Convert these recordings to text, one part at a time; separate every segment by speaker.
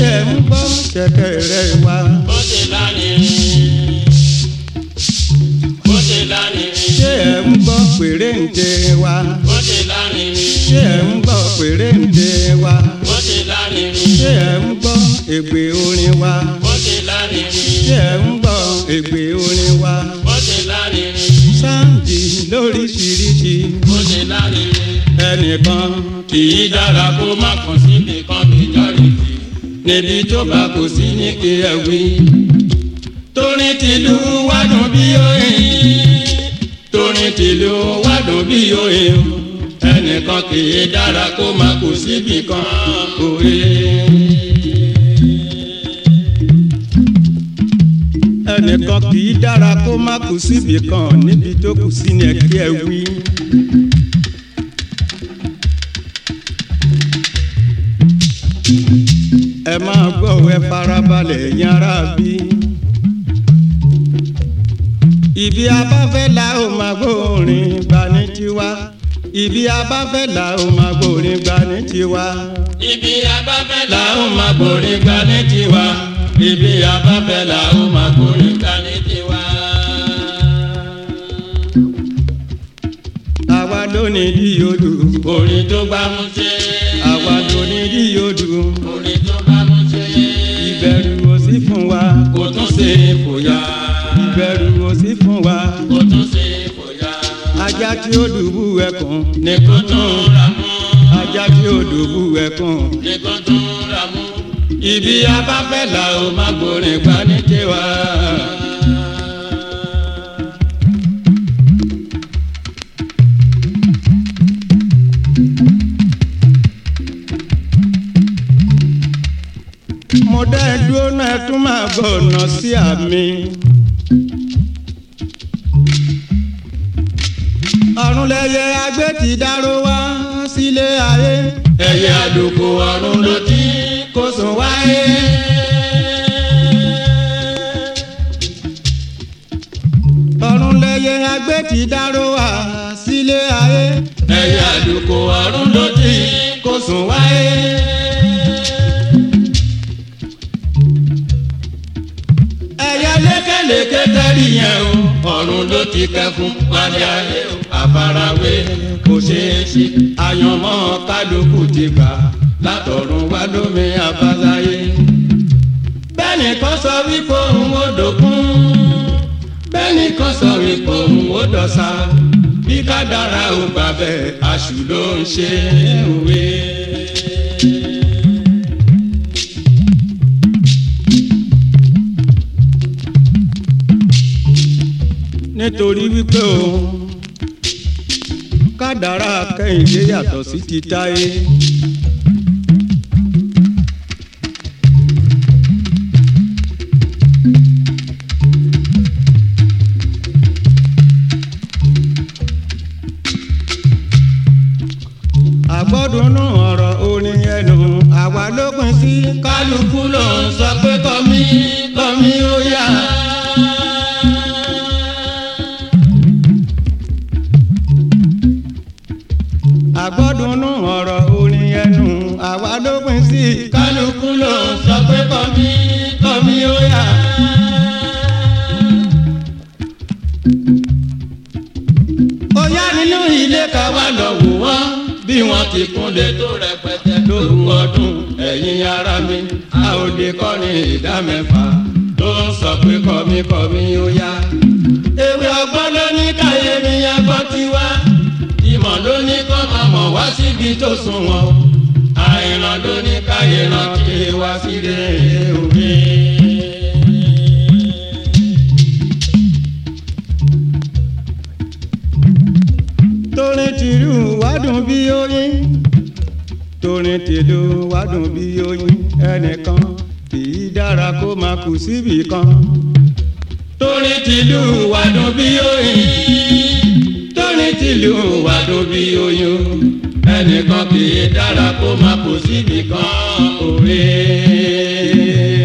Speaker 1: ẹ ń gbọ́ ṣẹ̀kẹ̀rẹ̀ wa.
Speaker 2: bó ṣe lárinrin bó ṣe lárinrin
Speaker 1: ṣé ẹ ń gbọ́ péréǹde wa.
Speaker 2: bó ṣe lárinrin
Speaker 1: ṣé ẹ ń gbọ́ péréǹde wa.
Speaker 2: bó ṣe lárinrin
Speaker 1: ṣé ẹ ń gbọ́ ègbè orin wa.
Speaker 2: bó ṣe lárinrin
Speaker 1: ṣé ẹ ń gbọ́ ègbè orin wa.
Speaker 2: bó ṣe lárinrin
Speaker 1: sáǹdì lóríṣiríṣi
Speaker 2: bó ṣe lárinrin
Speaker 1: ẹnìkan
Speaker 2: kì í dára kó má kàn síbi kan majority níbi tó bá kò sí ní wí. torin tìlú wádùn bí oyin torin tìlú wádùn bí oyin ẹnìkan kì í dára kó má kò síbi kan òye.
Speaker 1: ẹnìkan kì í dára kó má kù síbi kan níbi tó kù sí ni ẹ wí. Máa gbọ́ ẹ farabalẹ̀ ará bí. ibi abáfẹ́ la ó máa gbóòrin gbà ní tiwa. ibi abáfẹ́ la ó máa gbóòrin gbà ní tiwa.
Speaker 2: ibi abáfẹ́ la ó máa gbòòrè gbà ní tiwa ibi abáfẹ́ la ó máa gbòòrè gbà ní tiwa.
Speaker 1: àwa ló ní díyodù.
Speaker 2: orin tó gbá kò ṣe fòyà.
Speaker 1: ìbẹ̀rù ò sí fún wa.
Speaker 2: kò tún ṣe fòyà.
Speaker 1: ajá tí ó dùbú ẹkùn.
Speaker 2: ní kò tún ra mú.
Speaker 1: ajá tí ó dùbú ẹkùn.
Speaker 2: ní kò tún ra mú. ibi abáfẹ́ la ó máa gbòòrè gbà ní tiwa.
Speaker 1: Dá ẹ tún máa gbọ́ ọ̀nà sí àmì. ọ̀run lẹyẹ agbé ti dáró wá sílé ayé.
Speaker 2: ẹyẹ àlùkò ọ̀run ló ti kó sùn wáyé.
Speaker 1: ọ̀run lẹyẹ agbé ti dáró wá sílé ayé.
Speaker 2: ẹyẹ àlùkò ọ̀run ló ti kó sùn wáyé. Lékelèké tẹ́rì yẹn o. Ọ̀run ló ti kẹfún wálé ayé o. Àfarawé kò ṣeé ṣe. Àyànmọ́ kálukú ti gbà. Látọ̀run wá lómi àbáláyé. bẹ́ẹ̀ni kan sọ wípé òun ò dòkun. Bẹ́ẹ̀ni kan sọ wípé òun ò dọ̀sà bí kádàrá ò gbà bẹ́ẹ̀ aṣù ló ń ṣe òwe.
Speaker 1: Nítorí wípé o kádàrá kẹ́hìndé yàtọ̀ sí ti táyé. àgbọ́dúnú ọ̀rọ̀ orin ẹnu àwa ló
Speaker 2: kálukú ló ń sọ pé kọ́mí kọ́mí ó yá. Kálukú ló sọ pé kọ́mí kọ́mí ó yá. ó yá nínú ilé ká wá lọ wò wọ́n. Bí wọ́n ti kúnlé tó rẹpẹtẹ lóru ọdún ẹ̀yin ara mi a ò lè kọrin ìdá mẹ́fà tó ń sọ pé kọ́mí kọ́mí ó ewé ọgbọ́n ló ní káyé mi agbọ́n ti wá. Ìmọ̀ ló ní kọ́ máa mọ̀ wá síbi tó sùn àìràn ló ní káyé ràn kí wá sílé òwe.
Speaker 1: torin tìlú wádùn bí oyin torin tìlú wádùn bí oyin ẹnìkan kì í dára kó máa kù síbì kan.
Speaker 2: torí tìlú wàdùn bí oyin torí tìlú wàdùn bí oyin ẹnìkan kì í dára kó má kó síbi kan òwe.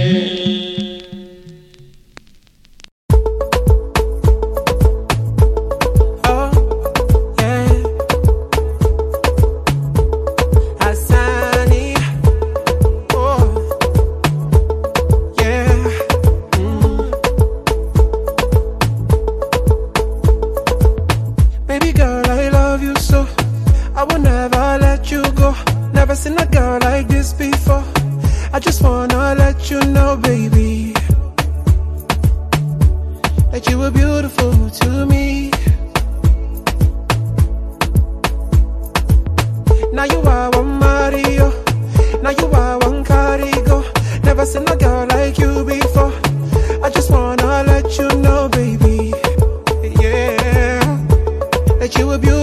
Speaker 3: you you abuse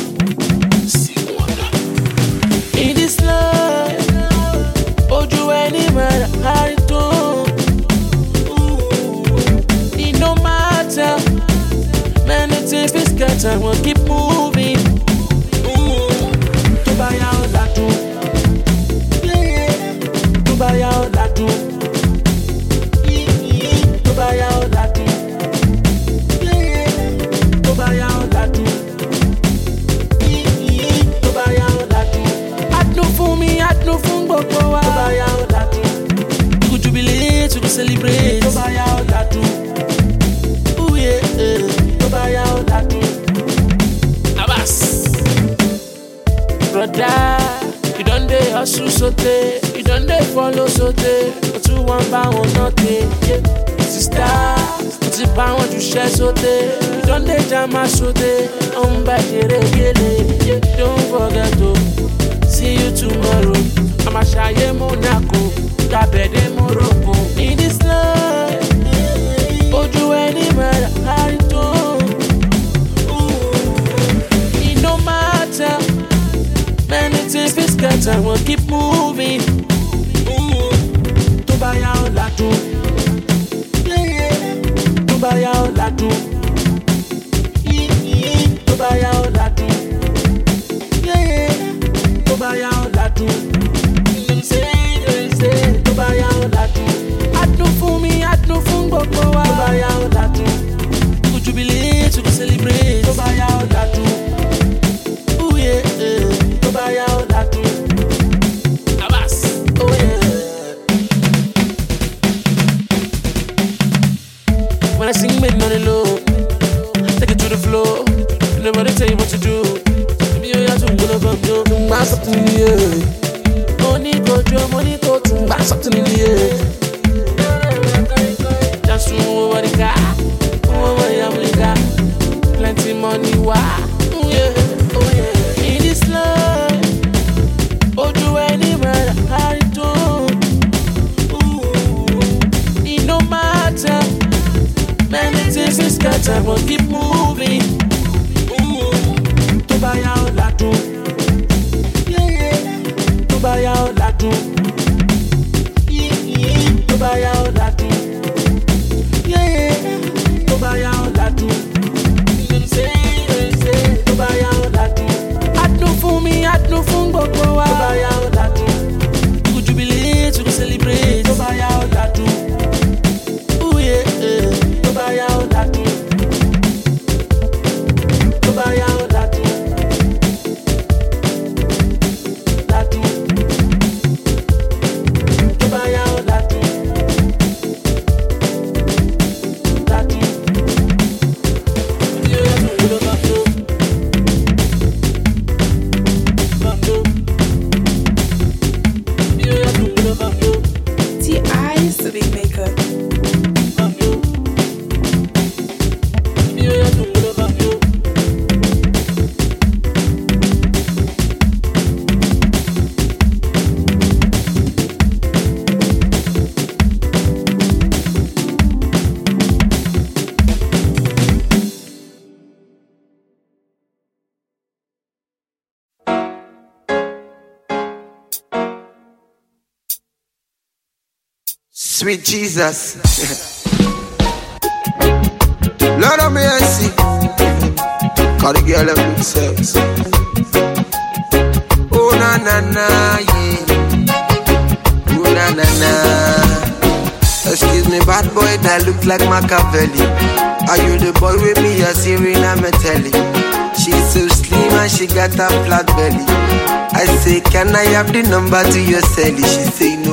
Speaker 3: I will keep moving. Fún fún go go celebrate. die. You don't dey hustle sote, you don't dey follow so sote. O tún wọ́n one wọn náà tè. Sista, o ti bá you share so sote. You don't dey jama so ó ń bá jèrè gèlè. Don't forget to see you tomorrow. Àmà ṣàyẹ̀ Monaco, gbàbẹ̀dẹ̀ Morocco. In this love. ojú ẹni mẹ́ra,
Speaker 4: I things I won't keep moving. Tó buy yá ọ̀la. Tó buy yá ọ̀la. Fún mi, adùn fún gbogbo wa. Tó bá yá
Speaker 5: Sweet Jesus. Lord of mercy. Call the girl up with sex. Oh na na na yeah. Oh na na na. Excuse me, bad boy that look like Machiavelli. Are you the boy with me? You're Serena Metelli. She's so slim and she got a flat belly. I say, can I have the number to your celly? She say. No,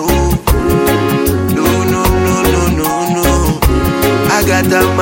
Speaker 5: I got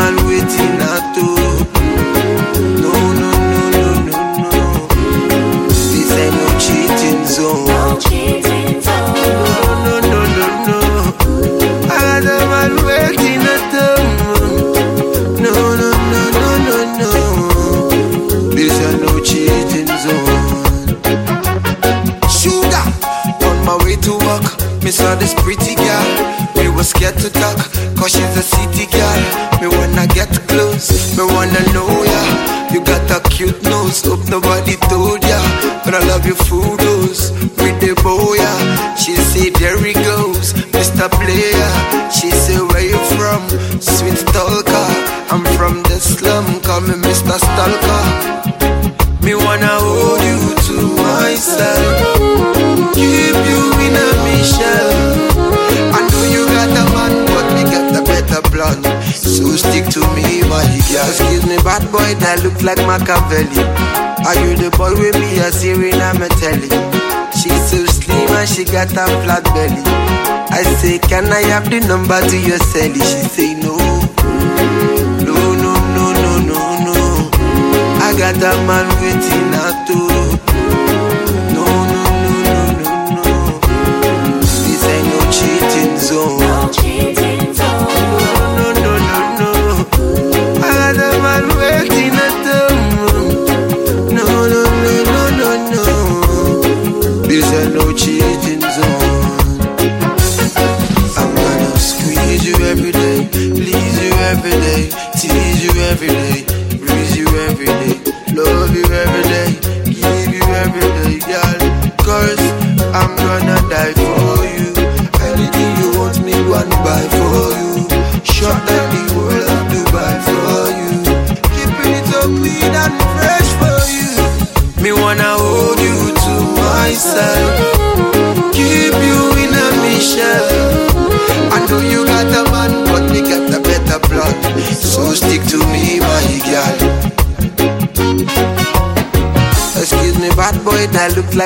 Speaker 5: myself, keep you in a mission. I know you got a man, but me got a better plan. So stick to me, my girl. Excuse me, bad boy that look like Machiavelli. Are you the boy with me? You're Serena Metelli. She's so slim and she got a flat belly. I say, can I have the number to your celly? She say no. No, no, no, no, no, no. I got a man waiting at door. Cheating zone. No, no, no, no. I got a man waiting at door. No, no, no, no, no, no. This ain't no cheating zone. I'm gonna squeeze you every day, please you every day, tease you every day, breeze you every day,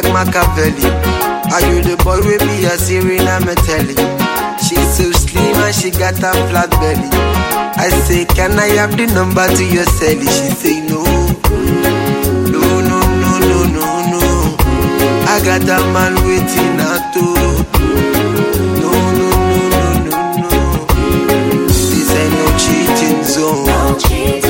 Speaker 5: like Machiavelli. Are you the boy with me? You're Serena Metelli. She's so slim and she got a flat belly. I say, can I have the number to your cell? She say, no. No, no, no, no, no. I got a man waiting at door. No, no, no, no, no, no. This ain't no cheating zone. No, no,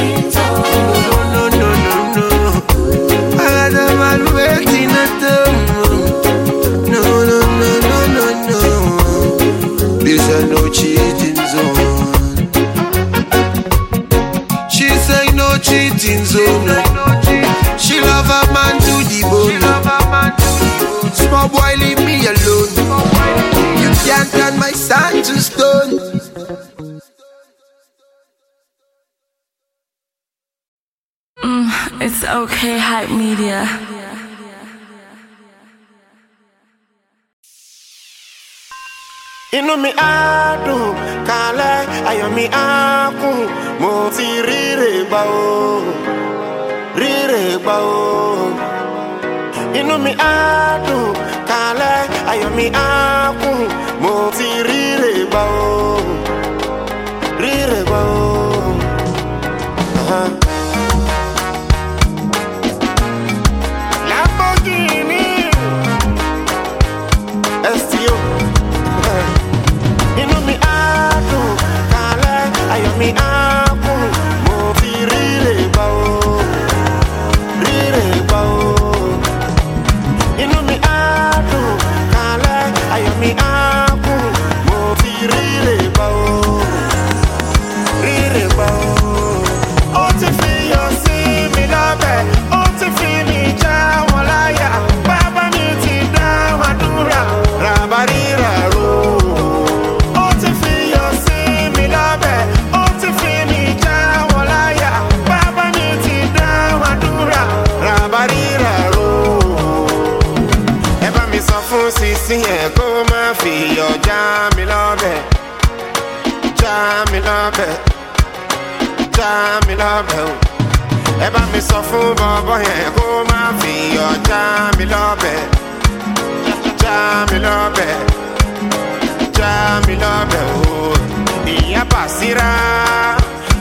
Speaker 6: okay, hype media.
Speaker 7: inú mi á dùn kálẹ̀ ayọ̀ mi á kún mo ti ríre gbà o ríre gbà o inú mi á dùn kálẹ̀ ayọ̀ mi á kún mo ti ríre gbà o ríre gbà o. Uh-huh. Mi sọ fún sisi yẹn kó má fi yọ já mi lọ́bẹ̀ já mi lọ́bẹ̀ já mi lọ́bẹ̀ o ẹ bá mi sọ fún bọ́bọ́ yẹn kó má fi yọ já mi lọ́bẹ̀ já mi lọ́bẹ̀ já mi lọ́bẹ̀ o. ìyá bàṣírà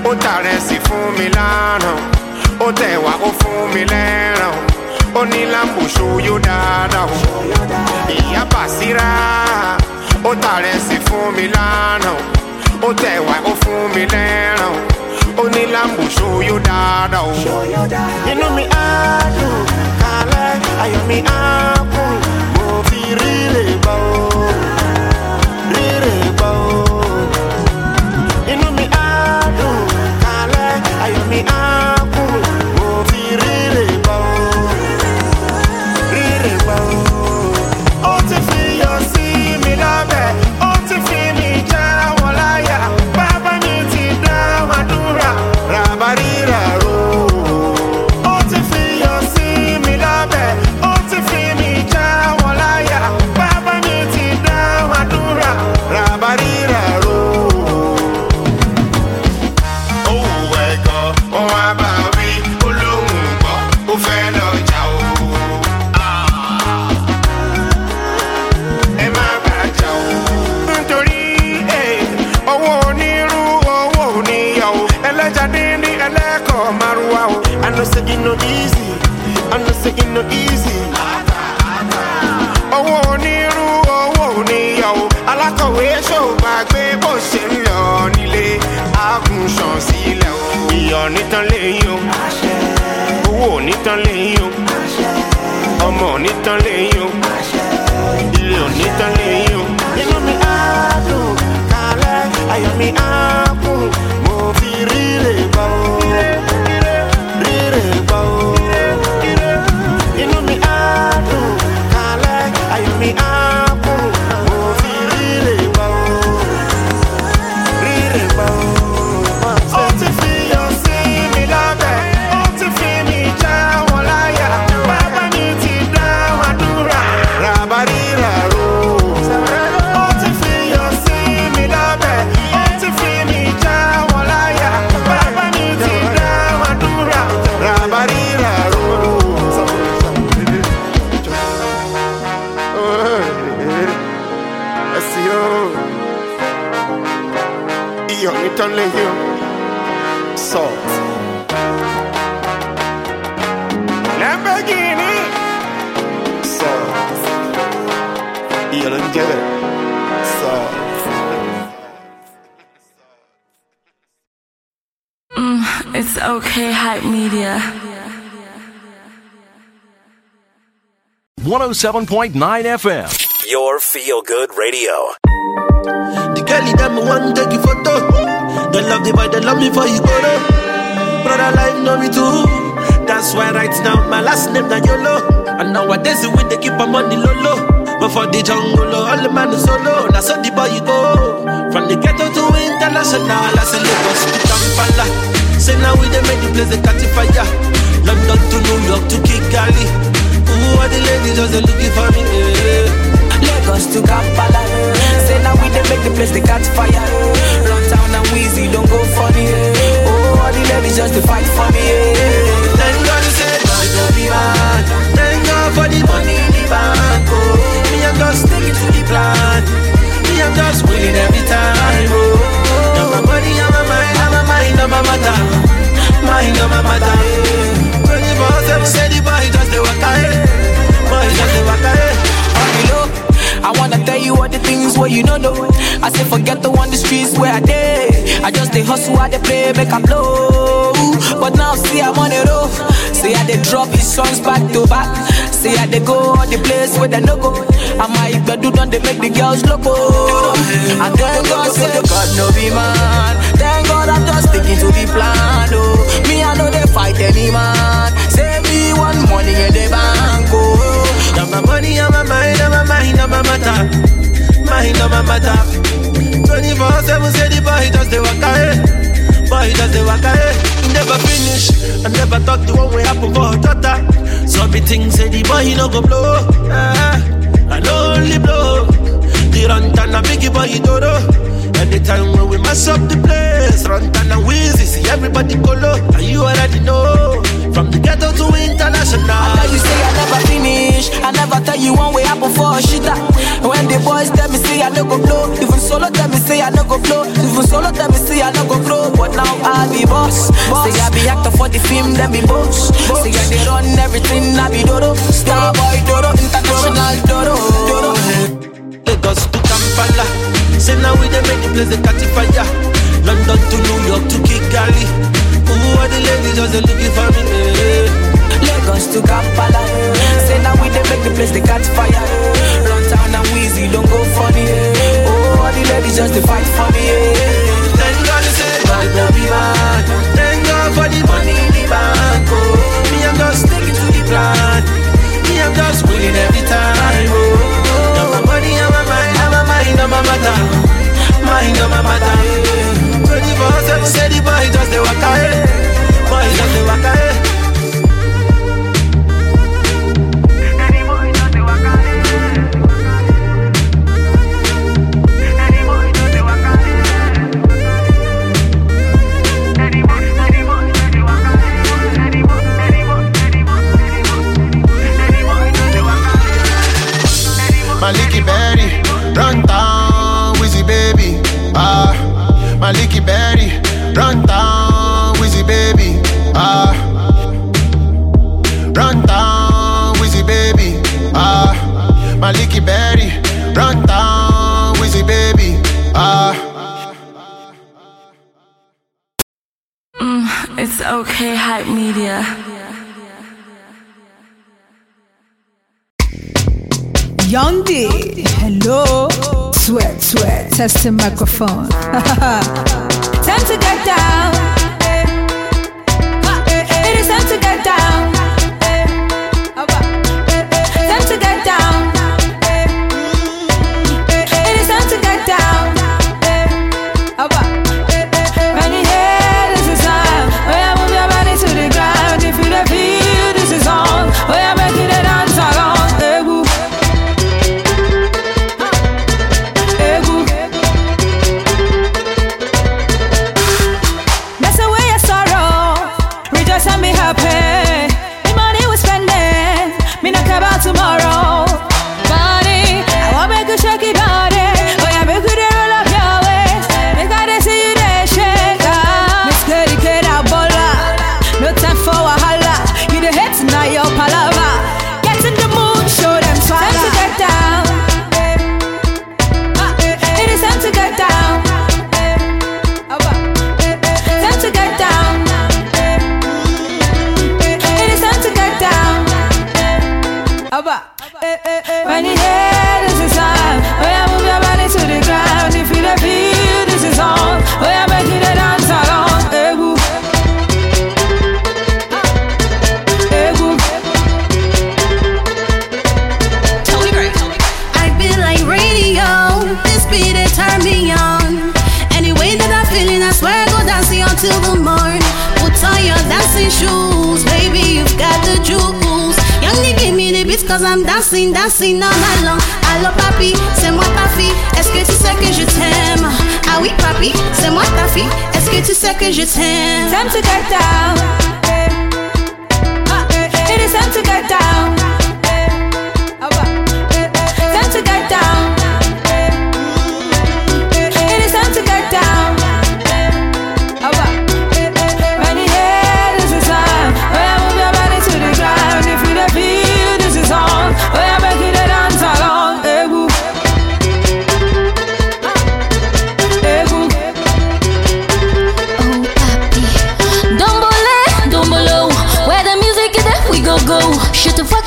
Speaker 7: ó tàrẹ sí fún mi lánàá ó tẹ̀wá ó fún mi lẹ́ràn ní lámbòṣó yóò dáadáa o. ìyá bàṣírà ó tàrẹ sí fún mi lánàá ó tẹ̀wá ó fún mi lẹ́ràn ó ní lámbòṣó yóò dáadáa o. inú mi á dùn kálẹ̀ ayọ̀ mi á kún mo ti ríre gbà o ríre gbà o. inú mi á dùn kálẹ̀ á o. ìyọ̀ nítàn lẹ́yìn o owó nítàn lẹ́yìn o ọmọ nítàn lẹ́yìn o ilé òní tán lẹ́yìn o. inú mi á dùn kálẹ̀ ayọ̀ mi á kún
Speaker 8: Salt. Lamborghini. Salt. You don't get it. Salt.
Speaker 6: Mm, it's okay, hype media.
Speaker 9: 107.9 FM.
Speaker 10: Your feel good radio.
Speaker 11: The girlie them want take you photo. They love the boy, they love me for you go though. Brother life know me too. That's why right now my last name na YOLO. And nowadays we they keep on money low low. But for the jungle, all the man is solo. Now so the boy you go. From the ghetto to international, I say Lagos to Kampala. Say now we they make the place they catch fire. London to New York to Kigali. Ooh, all the ladies just looking for me. Yeah.
Speaker 12: They make I blow. But now see I'm on the road. See I they drop his songs back to back. See I they go all the place where they no go. I might but do don't they make the girls loco. And thank God say God no be man. Thank God I'm just sticking to the plan. Oh, me I know they fight any man. Say me one money in the bank. Oh.
Speaker 11: Now my money, I'm my mind, I'm my mind, I'm my matter. Mind, I'm my matter. 24 7 say the boy just the waka eh. Boy just the waka eh. He never finish. I never thought the one way happen for daughter. So me think say the boy he no go blow. Ah, I no only blow. The run and a biggie boy he do Anytime when we mess up the place, Runtown and a Wizzy, see everybody go low. And you already know. From the ghetto to international.
Speaker 12: I tell you say I never finish. I never tell you one way up before a shit. Ah. When the boys tell me say I no go blow, even solo tell me say I no go blow, even solo tell me say I no go grow. But now I be boss. Say I be actor for the film, then be boss. Say I they run everything, I be dodo. Star boy dodo, international dodo. dodo.
Speaker 11: Lagos to Kampala. Say now we they make the place they catch fire. London to New York to Kigali. Ooh, all the ladies just they looking
Speaker 7: Maliki Berry, Runtown, Wizzy baby. Ah, Runtown, Wizzy baby. Ah, Maliki Berry, Runtown, Wizzy baby. Ah.
Speaker 6: It's okay, hype media.
Speaker 13: Young D, hello. Sweat, sweat, testing microphone.
Speaker 14: cause I'm dancing, dancing all night. Allo, papi, c'est moi ta fille. Est-ce que tu sais que je t'aime? Ah oui, papi, c'est moi ta fille. Est-ce que tu sais que je t'aime?
Speaker 13: Time to get down. It is time to get down.
Speaker 15: Je te vois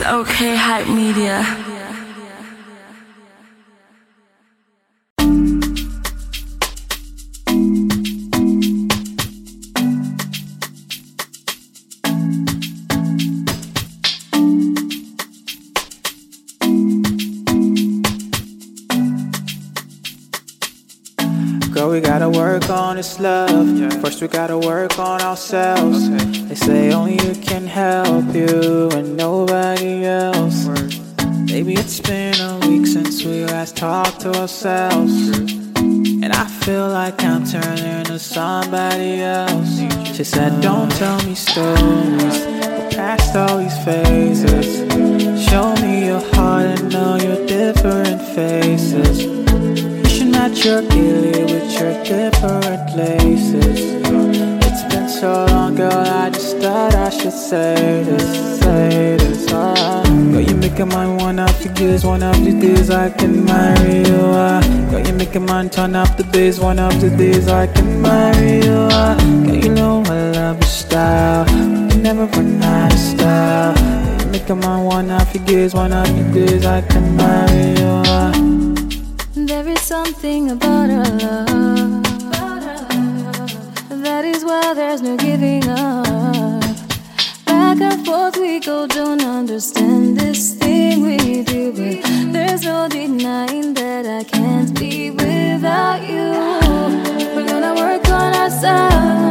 Speaker 6: it's okay, hype media.
Speaker 16: Girl, we gotta work on this love. First, we gotta work on ourselves. They say only you can help you and nobody else. Maybe it's been a week since we last talked to ourselves. And I feel like I'm turning to somebody else. She said, Don't tell me stories. We're past all these phases. Show me your heart and all your different faces. You should match your with your different laces. Should say this, say this. Ah. Girl, you make a man one of the days, one of the days I can marry you. Ah. Girl, you make a man turn up the bass, one of the days I can marry you. Ah. Girl, you know I love your style, you never run out of style. Girl, you make a man one the days, one the days I can marry you. Ah.
Speaker 15: There is something about our love. That is why there's no giving up what we go, don't understand this thing we do. But there's no denying that I can't be without you. We're gonna work on ourselves.